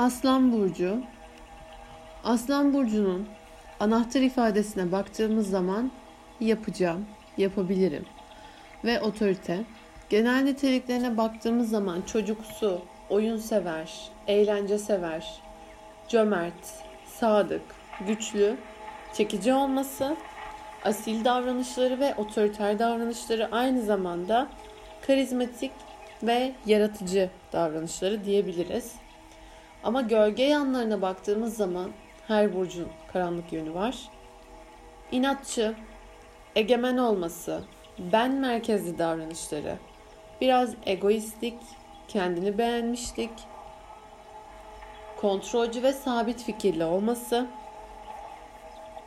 Aslan Burcu Aslan Burcu'nun anahtar ifadesine baktığımız zaman yapacağım, yapabilirim ve otorite. Genel niteliklerine baktığımız zaman çocuksu, oyun sever, eğlence sever, cömert, sadık, güçlü, çekici olması, asil davranışları ve otoriter davranışları aynı zamanda karizmatik ve yaratıcı davranışları diyebiliriz. Ama gölge yanlarına baktığımız zaman her burcun karanlık yönü var. İnatçı, egemen olması, ben merkezli davranışları, biraz egoistik, kendini beğenmişlik, kontrolcü ve sabit fikirli olması,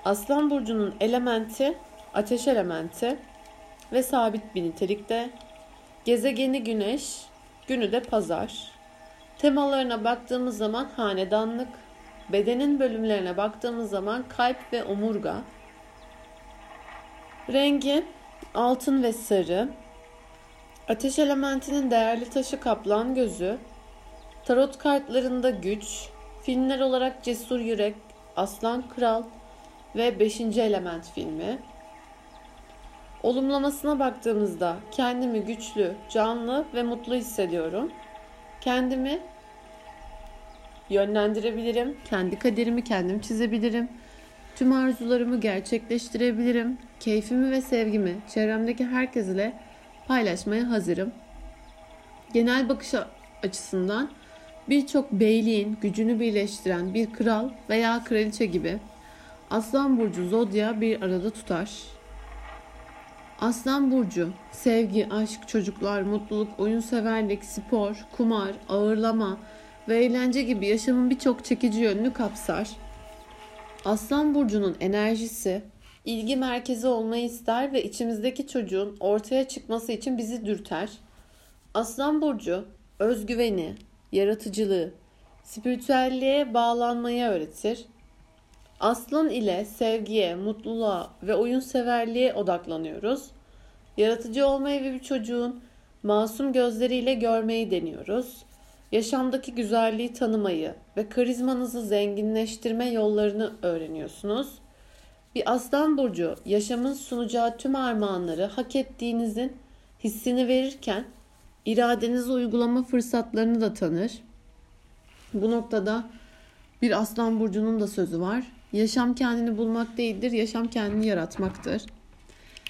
Aslan burcunun elementi ateş elementi ve sabit bir nitelikte. Gezegeni güneş, günü de pazar. Temalarına baktığımız zaman hanedanlık, bedenin bölümlerine baktığımız zaman kalp ve omurga. Rengi altın ve sarı. Ateş elementinin değerli taşı kaplan gözü. Tarot kartlarında güç, filmler olarak Cesur Yürek, Aslan Kral ve 5. Element filmi. Olumlamasına baktığımızda kendimi güçlü, canlı ve mutlu hissediyorum. Kendimi yönlendirebilirim. Kendi kaderimi kendim çizebilirim. Tüm arzularımı gerçekleştirebilirim. Keyfimi ve sevgimi çevremdeki herkes ile paylaşmaya hazırım. Genel bakış açısından birçok beyliğin gücünü birleştiren bir kral veya kraliçe gibi Aslan burcu zodya bir arada tutar. Aslan burcu sevgi, aşk, çocuklar, mutluluk, oyun severlik, spor, kumar, ağırlama ve eğlence gibi yaşamın birçok çekici yönünü kapsar. Aslan burcunun enerjisi ilgi merkezi olmayı ister ve içimizdeki çocuğun ortaya çıkması için bizi dürter. Aslan burcu özgüveni, yaratıcılığı, spiritüelliğe bağlanmayı öğretir. Aslan ile sevgiye, mutluluğa ve oyun severliğe odaklanıyoruz. Yaratıcı olmayı ve bir çocuğun masum gözleriyle görmeyi deniyoruz. Yaşamdaki güzelliği tanımayı ve karizmanızı zenginleştirme yollarını öğreniyorsunuz. Bir aslan burcu yaşamın sunacağı tüm armağanları hak ettiğinizin hissini verirken iradenizi uygulama fırsatlarını da tanır. Bu noktada bir aslan burcunun da sözü var. Yaşam kendini bulmak değildir, yaşam kendini yaratmaktır.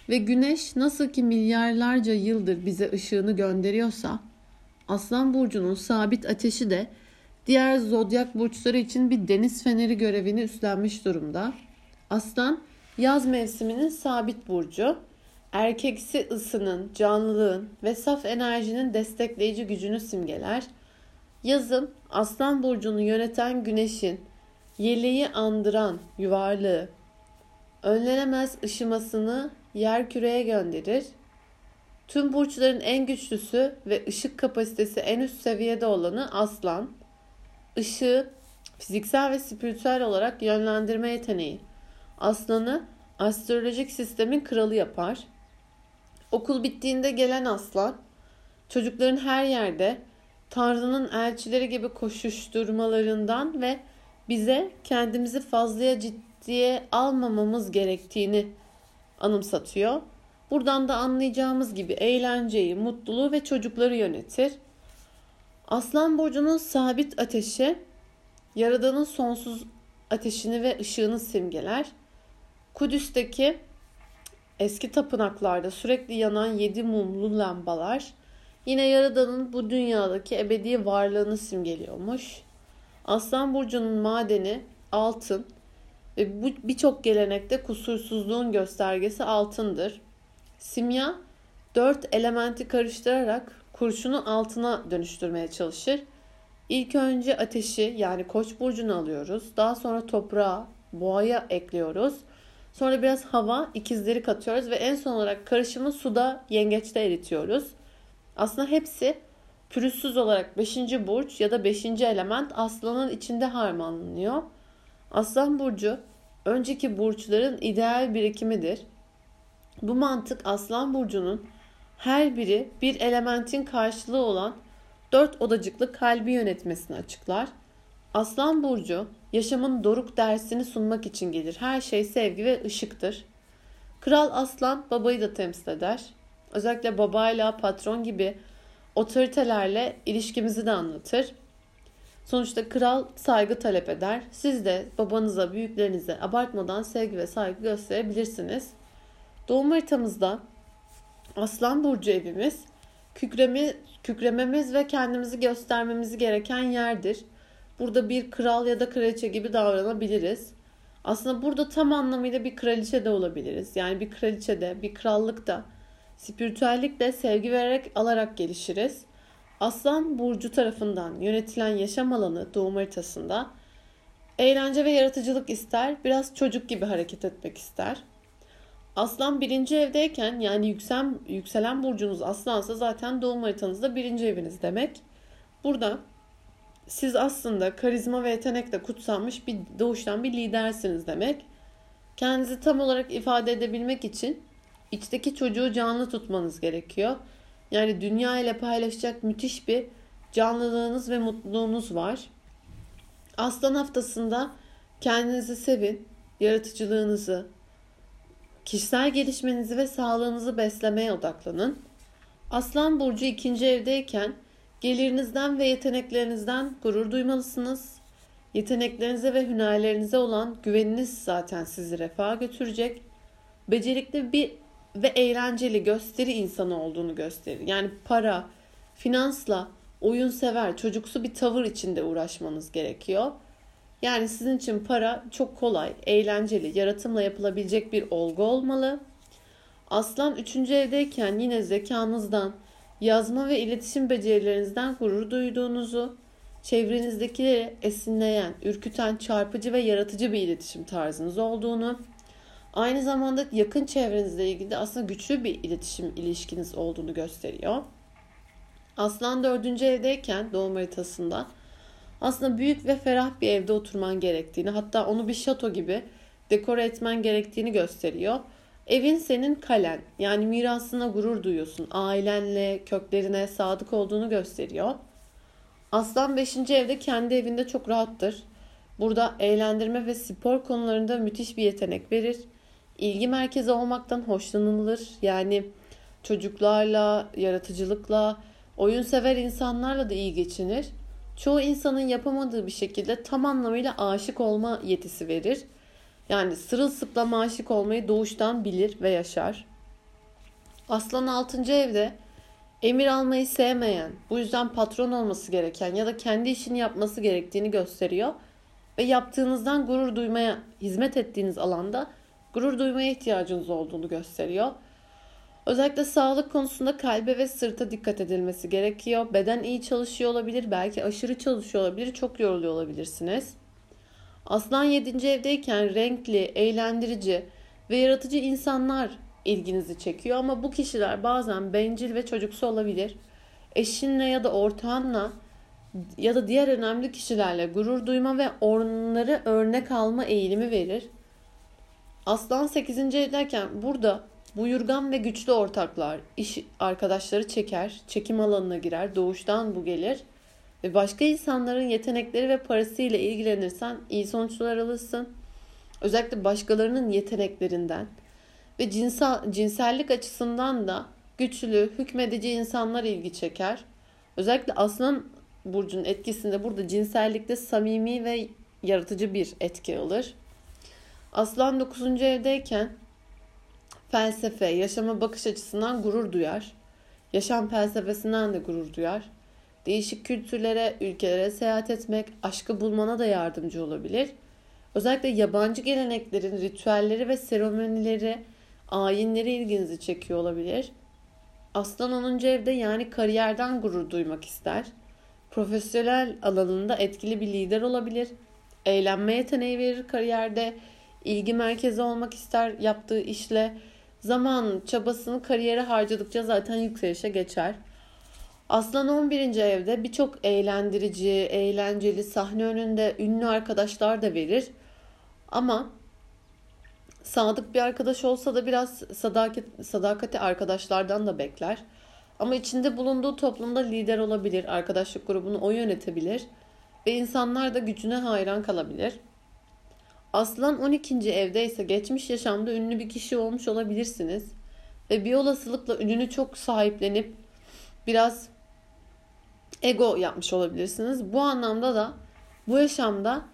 Ve güneş nasıl ki milyarlarca yıldır bize ışığını gönderiyorsa, Aslan burcunun sabit ateşi de diğer zodyak burçları için bir deniz feneri görevini üstlenmiş durumda. Aslan yaz mevsiminin sabit burcu, erkeksi ısının, canlılığın ve saf enerjinin destekleyici gücünü simgeler. Yazın Aslan burcunu yöneten güneşin yeleği andıran yuvarlığı, önlenemez ışımasını yer küreye gönderir. Tüm burçların en güçlüsü ve ışık kapasitesi en üst seviyede olanı aslan. Işığı fiziksel ve spiritüel olarak yönlendirme yeteneği. Aslanı astrolojik sistemin kralı yapar. Okul bittiğinde gelen aslan, çocukların her yerde Tanrı'nın elçileri gibi koşuşturmalarından ve bize kendimizi fazlaya ciddiye almamamız gerektiğini anımsatıyor. Buradan da anlayacağımız gibi eğlenceyi, mutluluğu ve çocukları yönetir. Aslan burcunun sabit ateşi Yaradan'ın sonsuz ateşini ve ışığını simgeler. Kudüs'teki eski tapınaklarda sürekli yanan yedi mumlu lambalar yine Yaradan'ın bu dünyadaki ebedi varlığını simgeliyormuş. Aslan burcunun madeni altın ve birçok gelenekte kusursuzluğun göstergesi altındır. Simya dört elementi karıştırarak kurşunu altına dönüştürmeye çalışır. İlk önce ateşi yani koç burcunu alıyoruz. Daha sonra toprağa, boğaya ekliyoruz. Sonra biraz hava, ikizleri katıyoruz ve en son olarak karışımı suda, yengeçte eritiyoruz. Aslında hepsi pürüzsüz olarak 5. burç ya da 5. element aslanın içinde harmanlanıyor. Aslan burcu önceki burçların ideal birikimidir. Bu mantık Aslan burcunun her biri bir elementin karşılığı olan dört odacıklı kalbi yönetmesini açıklar. Aslan Burcu yaşamın doruk dersini sunmak için gelir. Her şey sevgi ve ışıktır. Kral Aslan babayı da temsil eder. Özellikle babayla, patron gibi otoritelerle ilişkimizi de anlatır. Sonuçta kral saygı talep eder. Siz de babanıza, büyüklerinize abartmadan sevgi ve saygı gösterebilirsiniz. Doğum haritamızda Aslan Burcu evimiz kükremi, kükrememiz ve kendimizi göstermemiz gereken yerdir. Burada bir kral ya da kraliçe gibi davranabiliriz. Aslında burada tam anlamıyla bir kraliçe de olabiliriz. Yani bir kraliçe de, bir krallık da. Spiritüellikle sevgi vererek alarak gelişiriz. Aslan burcu tarafından yönetilen yaşam alanı doğum haritasında eğlence ve yaratıcılık ister, biraz çocuk gibi hareket etmek ister. Aslan birinci evdeyken yani yükselen, yükselen burcunuz aslansa zaten doğum haritanızda birinci eviniz demek. Burada siz aslında karizma ve yetenekle kutsanmış bir doğuştan bir lidersiniz demek. Kendinizi tam olarak ifade edebilmek için içteki çocuğu canlı tutmanız gerekiyor. Yani dünya ile paylaşacak müthiş bir canlılığınız ve mutluluğunuz var. Aslan haftasında kendinizi sevin, yaratıcılığınızı, kişisel gelişmenizi ve sağlığınızı beslemeye odaklanın. Aslan burcu ikinci evdeyken Gelirinizden ve yeteneklerinizden gurur duymalısınız. Yeteneklerinize ve hünerlerinize olan güveniniz zaten sizi refaha götürecek. Becerikli bir ve eğlenceli gösteri insanı olduğunu gösterir. Yani para, finansla, oyun sever, çocuksu bir tavır içinde uğraşmanız gerekiyor. Yani sizin için para çok kolay, eğlenceli, yaratımla yapılabilecek bir olgu olmalı. Aslan 3. evdeyken yine zekanızdan, yazma ve iletişim becerilerinizden gurur duyduğunuzu, çevrenizdekileri esinleyen, ürküten, çarpıcı ve yaratıcı bir iletişim tarzınız olduğunu, aynı zamanda yakın çevrenizle ilgili aslında güçlü bir iletişim ilişkiniz olduğunu gösteriyor. Aslan dördüncü evdeyken doğum haritasında aslında büyük ve ferah bir evde oturman gerektiğini hatta onu bir şato gibi dekore etmen gerektiğini gösteriyor. Evin senin kalen yani mirasına gurur duyuyorsun. Ailenle, köklerine sadık olduğunu gösteriyor. Aslan 5. evde kendi evinde çok rahattır. Burada eğlendirme ve spor konularında müthiş bir yetenek verir. İlgi merkezi olmaktan hoşlanılır. Yani çocuklarla, yaratıcılıkla, oyun sever insanlarla da iyi geçinir. Çoğu insanın yapamadığı bir şekilde tam anlamıyla aşık olma yetisi verir. Yani sırılsıklam aşık olmayı doğuştan bilir ve yaşar. Aslan 6. evde emir almayı sevmeyen, bu yüzden patron olması gereken ya da kendi işini yapması gerektiğini gösteriyor ve yaptığınızdan gurur duymaya, hizmet ettiğiniz alanda gurur duymaya ihtiyacınız olduğunu gösteriyor. Özellikle sağlık konusunda kalbe ve sırta dikkat edilmesi gerekiyor. Beden iyi çalışıyor olabilir, belki aşırı çalışıyor olabilir, çok yoruluyor olabilirsiniz. Aslan 7. evdeyken renkli, eğlendirici ve yaratıcı insanlar ilginizi çekiyor ama bu kişiler bazen bencil ve çocuksu olabilir. Eşinle ya da ortağınla ya da diğer önemli kişilerle gurur duyma ve onları örnek alma eğilimi verir. Aslan 8. evdeyken burada buyurgan ve güçlü ortaklar, iş arkadaşları çeker, çekim alanına girer, doğuştan bu gelir ve başka insanların yetenekleri ve parasıyla ilgilenirsen iyi sonuçlar alırsın. Özellikle başkalarının yeteneklerinden ve cinsel, cinsellik açısından da güçlü, hükmedici insanlar ilgi çeker. Özellikle aslan burcunun etkisinde burada cinsellikte samimi ve yaratıcı bir etki alır. Aslan 9. evdeyken felsefe, yaşama bakış açısından gurur duyar. Yaşam felsefesinden de gurur duyar. Değişik kültürlere, ülkelere seyahat etmek aşkı bulmana da yardımcı olabilir. Özellikle yabancı geleneklerin ritüelleri ve seremonileri, ayinleri ilginizi çekiyor olabilir. Aslan 10. evde yani kariyerden gurur duymak ister. Profesyonel alanında etkili bir lider olabilir. Eğlenme yeteneği verir kariyerde. ilgi merkezi olmak ister yaptığı işle. Zaman, çabasını kariyere harcadıkça zaten yükselişe geçer. Aslan 11. evde birçok eğlendirici, eğlenceli sahne önünde ünlü arkadaşlar da verir. Ama sadık bir arkadaş olsa da biraz sadakat, sadakati arkadaşlardan da bekler. Ama içinde bulunduğu toplumda lider olabilir. Arkadaşlık grubunu o yönetebilir. ve insanlar da gücüne hayran kalabilir. Aslan 12. evde ise geçmiş yaşamda ünlü bir kişi olmuş olabilirsiniz ve bir olasılıkla ününü çok sahiplenip biraz ego yapmış olabilirsiniz. Bu anlamda da bu yaşamda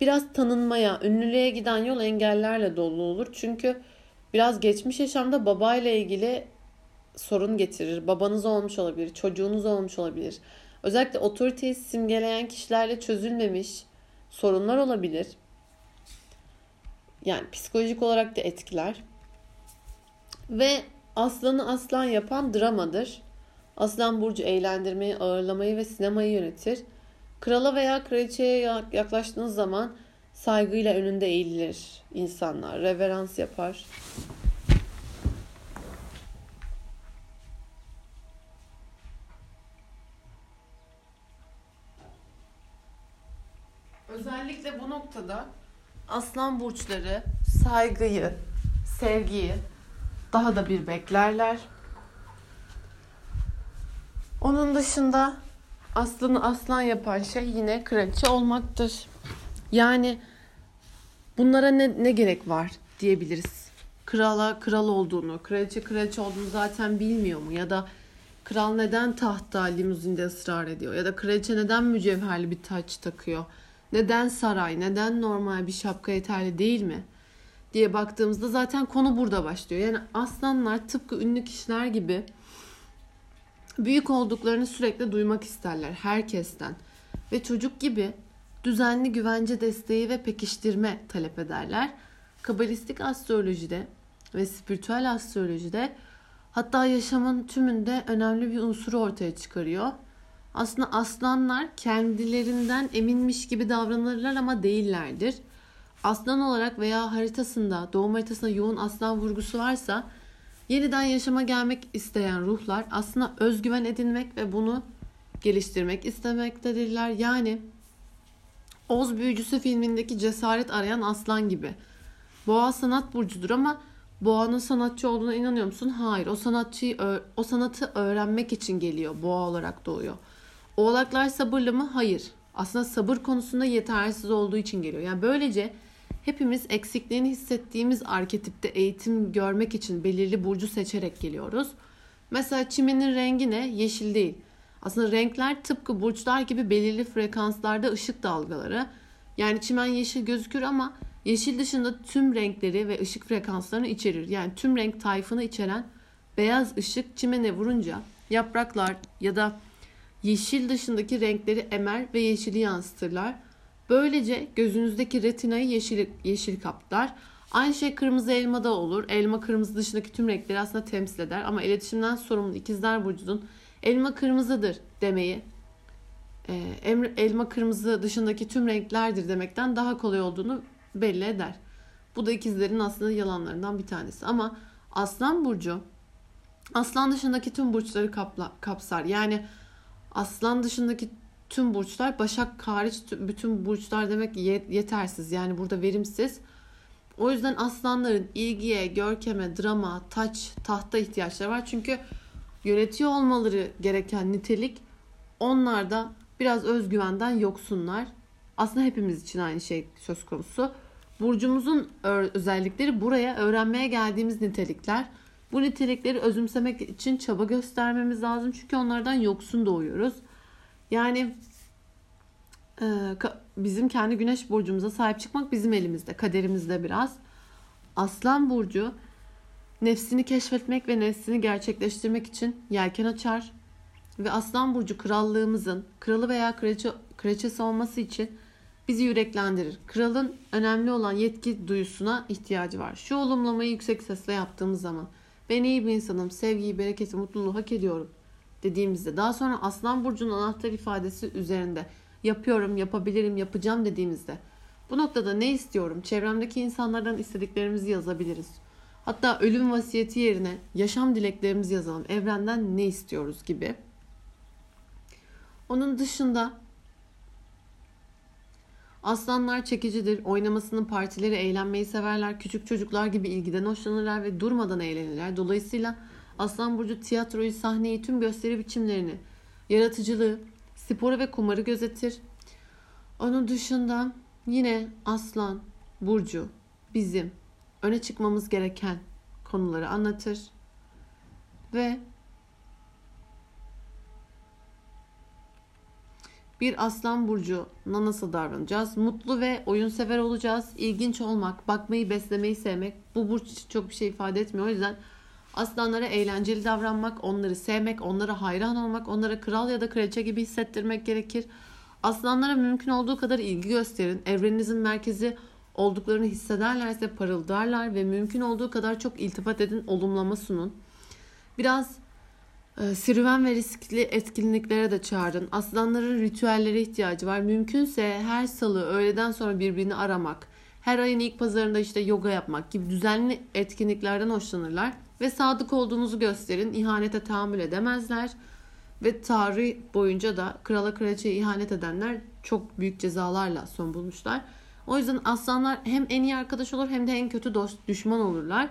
biraz tanınmaya, ünlülüğe giden yol engellerle dolu olur. Çünkü biraz geçmiş yaşamda babayla ilgili sorun getirir. Babanız olmuş olabilir, çocuğunuz olmuş olabilir. Özellikle otoriteyi simgeleyen kişilerle çözülmemiş sorunlar olabilir. Yani psikolojik olarak da etkiler. Ve aslanı aslan yapan dramadır. Aslan burcu eğlendirmeyi, ağırlamayı ve sinemayı yönetir. Krala veya kraliçeye yaklaştığınız zaman saygıyla önünde eğilir insanlar, reverans yapar. Özellikle bu noktada aslan burçları saygıyı, sevgiyi daha da bir beklerler. Onun dışında aslanı aslan yapan şey yine kraliçe olmaktır. Yani bunlara ne, ne gerek var diyebiliriz. Krala kral olduğunu, kraliçe kraliçe olduğunu zaten bilmiyor mu? Ya da kral neden tahta limuzinde ısrar ediyor? Ya da kraliçe neden mücevherli bir taç takıyor? Neden saray, neden normal bir şapka yeterli değil mi? diye baktığımızda zaten konu burada başlıyor. Yani aslanlar tıpkı ünlü kişiler gibi büyük olduklarını sürekli duymak isterler herkesten. Ve çocuk gibi düzenli güvence desteği ve pekiştirme talep ederler. Kabalistik astrolojide ve spiritüel astrolojide hatta yaşamın tümünde önemli bir unsuru ortaya çıkarıyor. Aslında aslanlar kendilerinden eminmiş gibi davranırlar ama değillerdir. Aslan olarak veya haritasında, doğum haritasında yoğun aslan vurgusu varsa yeniden yaşama gelmek isteyen ruhlar aslında özgüven edinmek ve bunu geliştirmek istemektedirler. Yani Oz Büyücüsü filmindeki cesaret arayan aslan gibi. Boğa sanat burcudur ama boğanın sanatçı olduğuna inanıyor musun? Hayır. O sanatçıyı o sanatı öğrenmek için geliyor. Boğa olarak doğuyor. Oğlaklar sabırlı mı? Hayır. Aslında sabır konusunda yetersiz olduğu için geliyor. Yani böylece hepimiz eksikliğini hissettiğimiz arketipte eğitim görmek için belirli burcu seçerek geliyoruz. Mesela çimenin rengi ne? Yeşil değil. Aslında renkler tıpkı burçlar gibi belirli frekanslarda ışık dalgaları. Yani çimen yeşil gözükür ama yeşil dışında tüm renkleri ve ışık frekanslarını içerir. Yani tüm renk tayfını içeren beyaz ışık çimene vurunca yapraklar ya da yeşil dışındaki renkleri emer ve yeşili yansıtırlar. Böylece gözünüzdeki retinayı yeşil, yeşil kaplar. Aynı şey kırmızı elmada olur. Elma kırmızı dışındaki tüm renkleri aslında temsil eder. Ama iletişimden sorumlu ikizler burcunun elma kırmızıdır demeyi e, elma kırmızı dışındaki tüm renklerdir demekten daha kolay olduğunu belli eder. Bu da ikizlerin aslında yalanlarından bir tanesi. Ama aslan burcu aslan dışındaki tüm burçları kapla, kapsar. Yani aslan dışındaki tüm burçlar Başak hariç bütün burçlar demek yetersiz. Yani burada verimsiz. O yüzden aslanların ilgiye, görkeme, drama, taç, tahta ihtiyaçları var. Çünkü yönetiyor olmaları gereken nitelik onlarda biraz özgüvenden yoksunlar. Aslında hepimiz için aynı şey söz konusu. Burcumuzun özellikleri buraya öğrenmeye geldiğimiz nitelikler. Bu nitelikleri özümsemek için çaba göstermemiz lazım. Çünkü onlardan yoksun doğuyoruz. Yani e, bizim kendi güneş burcumuza sahip çıkmak bizim elimizde, kaderimizde biraz. Aslan burcu nefsini keşfetmek ve nefsini gerçekleştirmek için yelken açar ve Aslan burcu krallığımızın kralı veya kraliçe, kraliçesi olması için bizi yüreklendirir. Kralın önemli olan yetki duyusuna ihtiyacı var. Şu olumlamayı yüksek sesle yaptığımız zaman ben iyi bir insanım, sevgiyi, bereketi, mutluluğu hak ediyorum dediğimizde daha sonra Aslan Burcu'nun anahtar ifadesi üzerinde yapıyorum, yapabilirim, yapacağım dediğimizde bu noktada ne istiyorum? Çevremdeki insanlardan istediklerimizi yazabiliriz. Hatta ölüm vasiyeti yerine yaşam dileklerimizi yazalım. Evrenden ne istiyoruz gibi. Onun dışında aslanlar çekicidir. Oynamasının partileri eğlenmeyi severler. Küçük çocuklar gibi ilgiden hoşlanırlar ve durmadan eğlenirler. Dolayısıyla Aslan Burcu tiyatroyu, sahneyi, tüm gösteri biçimlerini, yaratıcılığı, sporu ve kumarı gözetir. Onun dışında yine Aslan Burcu bizim öne çıkmamız gereken konuları anlatır ve bir aslan burcu nasıl davranacağız? Mutlu ve oyun sever olacağız. İlginç olmak, bakmayı, beslemeyi sevmek bu burç çok bir şey ifade etmiyor. O yüzden aslanlara eğlenceli davranmak, onları sevmek, onlara hayran olmak, onlara kral ya da kraliçe gibi hissettirmek gerekir. Aslanlara mümkün olduğu kadar ilgi gösterin. Evreninizin merkezi olduklarını hissederlerse parıldarlar ve mümkün olduğu kadar çok iltifat edin, olumlama sunun. Biraz serüven ve riskli etkinliklere de çağırın. Aslanların ritüellere ihtiyacı var. Mümkünse her salı öğleden sonra birbirini aramak, her ayın ilk pazarında işte yoga yapmak gibi düzenli etkinliklerden hoşlanırlar ve sadık olduğunuzu gösterin. İhanete tahammül edemezler ve tarih boyunca da krala kraliçeye ihanet edenler çok büyük cezalarla son bulmuşlar. O yüzden aslanlar hem en iyi arkadaş olur hem de en kötü dost, düşman olurlar.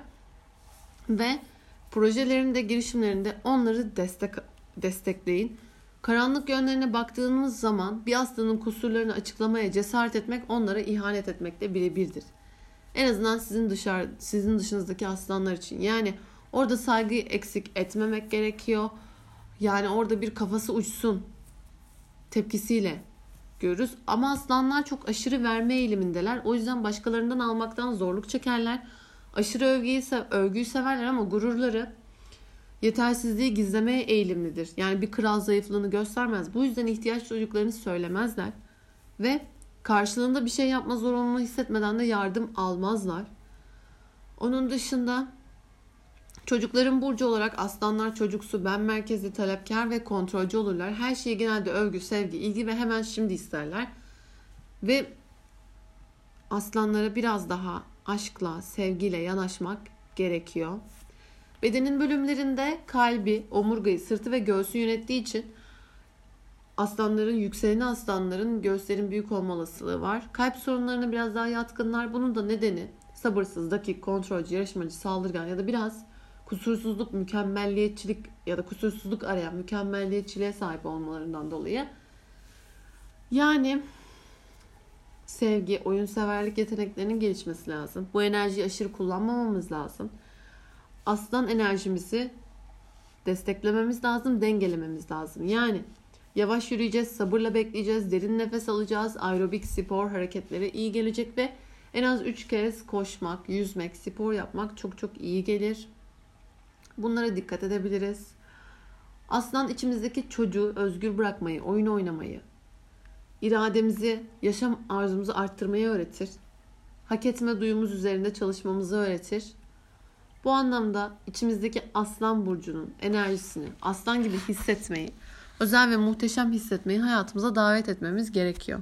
Ve projelerinde, girişimlerinde onları destek destekleyin. Karanlık yönlerine baktığınız zaman bir aslanın kusurlarını açıklamaya cesaret etmek onlara ihanet etmekle birebirdir. En azından sizin dışarı sizin dışınızdaki aslanlar için. Yani orada saygıyı eksik etmemek gerekiyor. Yani orada bir kafası uçsun tepkisiyle görürüz. Ama aslanlar çok aşırı verme eğilimindeler. O yüzden başkalarından almaktan zorluk çekerler. Aşırı övgüyü, övgüyü severler ama gururları yetersizliği gizlemeye eğilimlidir. Yani bir kral zayıflığını göstermez. Bu yüzden ihtiyaç çocuklarını söylemezler. Ve karşılığında bir şey yapma zorunluluğu hissetmeden de yardım almazlar. Onun dışında çocukların burcu olarak aslanlar çocuksu, ben merkezli, talepkar ve kontrolcü olurlar. Her şeyi genelde övgü, sevgi, ilgi ve hemen şimdi isterler. Ve aslanlara biraz daha aşkla, sevgiyle yanaşmak gerekiyor. Bedenin bölümlerinde kalbi, omurgayı, sırtı ve göğsü yönettiği için aslanların, yükseleni aslanların göğüslerin büyük olma olasılığı var. Kalp sorunlarına biraz daha yatkınlar. Bunun da nedeni sabırsız, dakik, kontrolcü, yarışmacı, saldırgan ya da biraz kusursuzluk, mükemmelliyetçilik ya da kusursuzluk arayan mükemmelliyetçiliğe sahip olmalarından dolayı. Yani sevgi, oyunseverlik yeteneklerinin gelişmesi lazım. Bu enerjiyi aşırı kullanmamamız lazım. Aslan enerjimizi desteklememiz lazım, dengelememiz lazım. Yani yavaş yürüyeceğiz, sabırla bekleyeceğiz, derin nefes alacağız. Aerobik spor hareketleri iyi gelecek ve en az 3 kez koşmak, yüzmek, spor yapmak çok çok iyi gelir. Bunlara dikkat edebiliriz. Aslan içimizdeki çocuğu özgür bırakmayı, oyun oynamayı, irademizi, yaşam arzumuzu arttırmayı öğretir. Hak etme duyumuz üzerinde çalışmamızı öğretir. Bu anlamda içimizdeki aslan burcunun enerjisini aslan gibi hissetmeyi, özel ve muhteşem hissetmeyi hayatımıza davet etmemiz gerekiyor.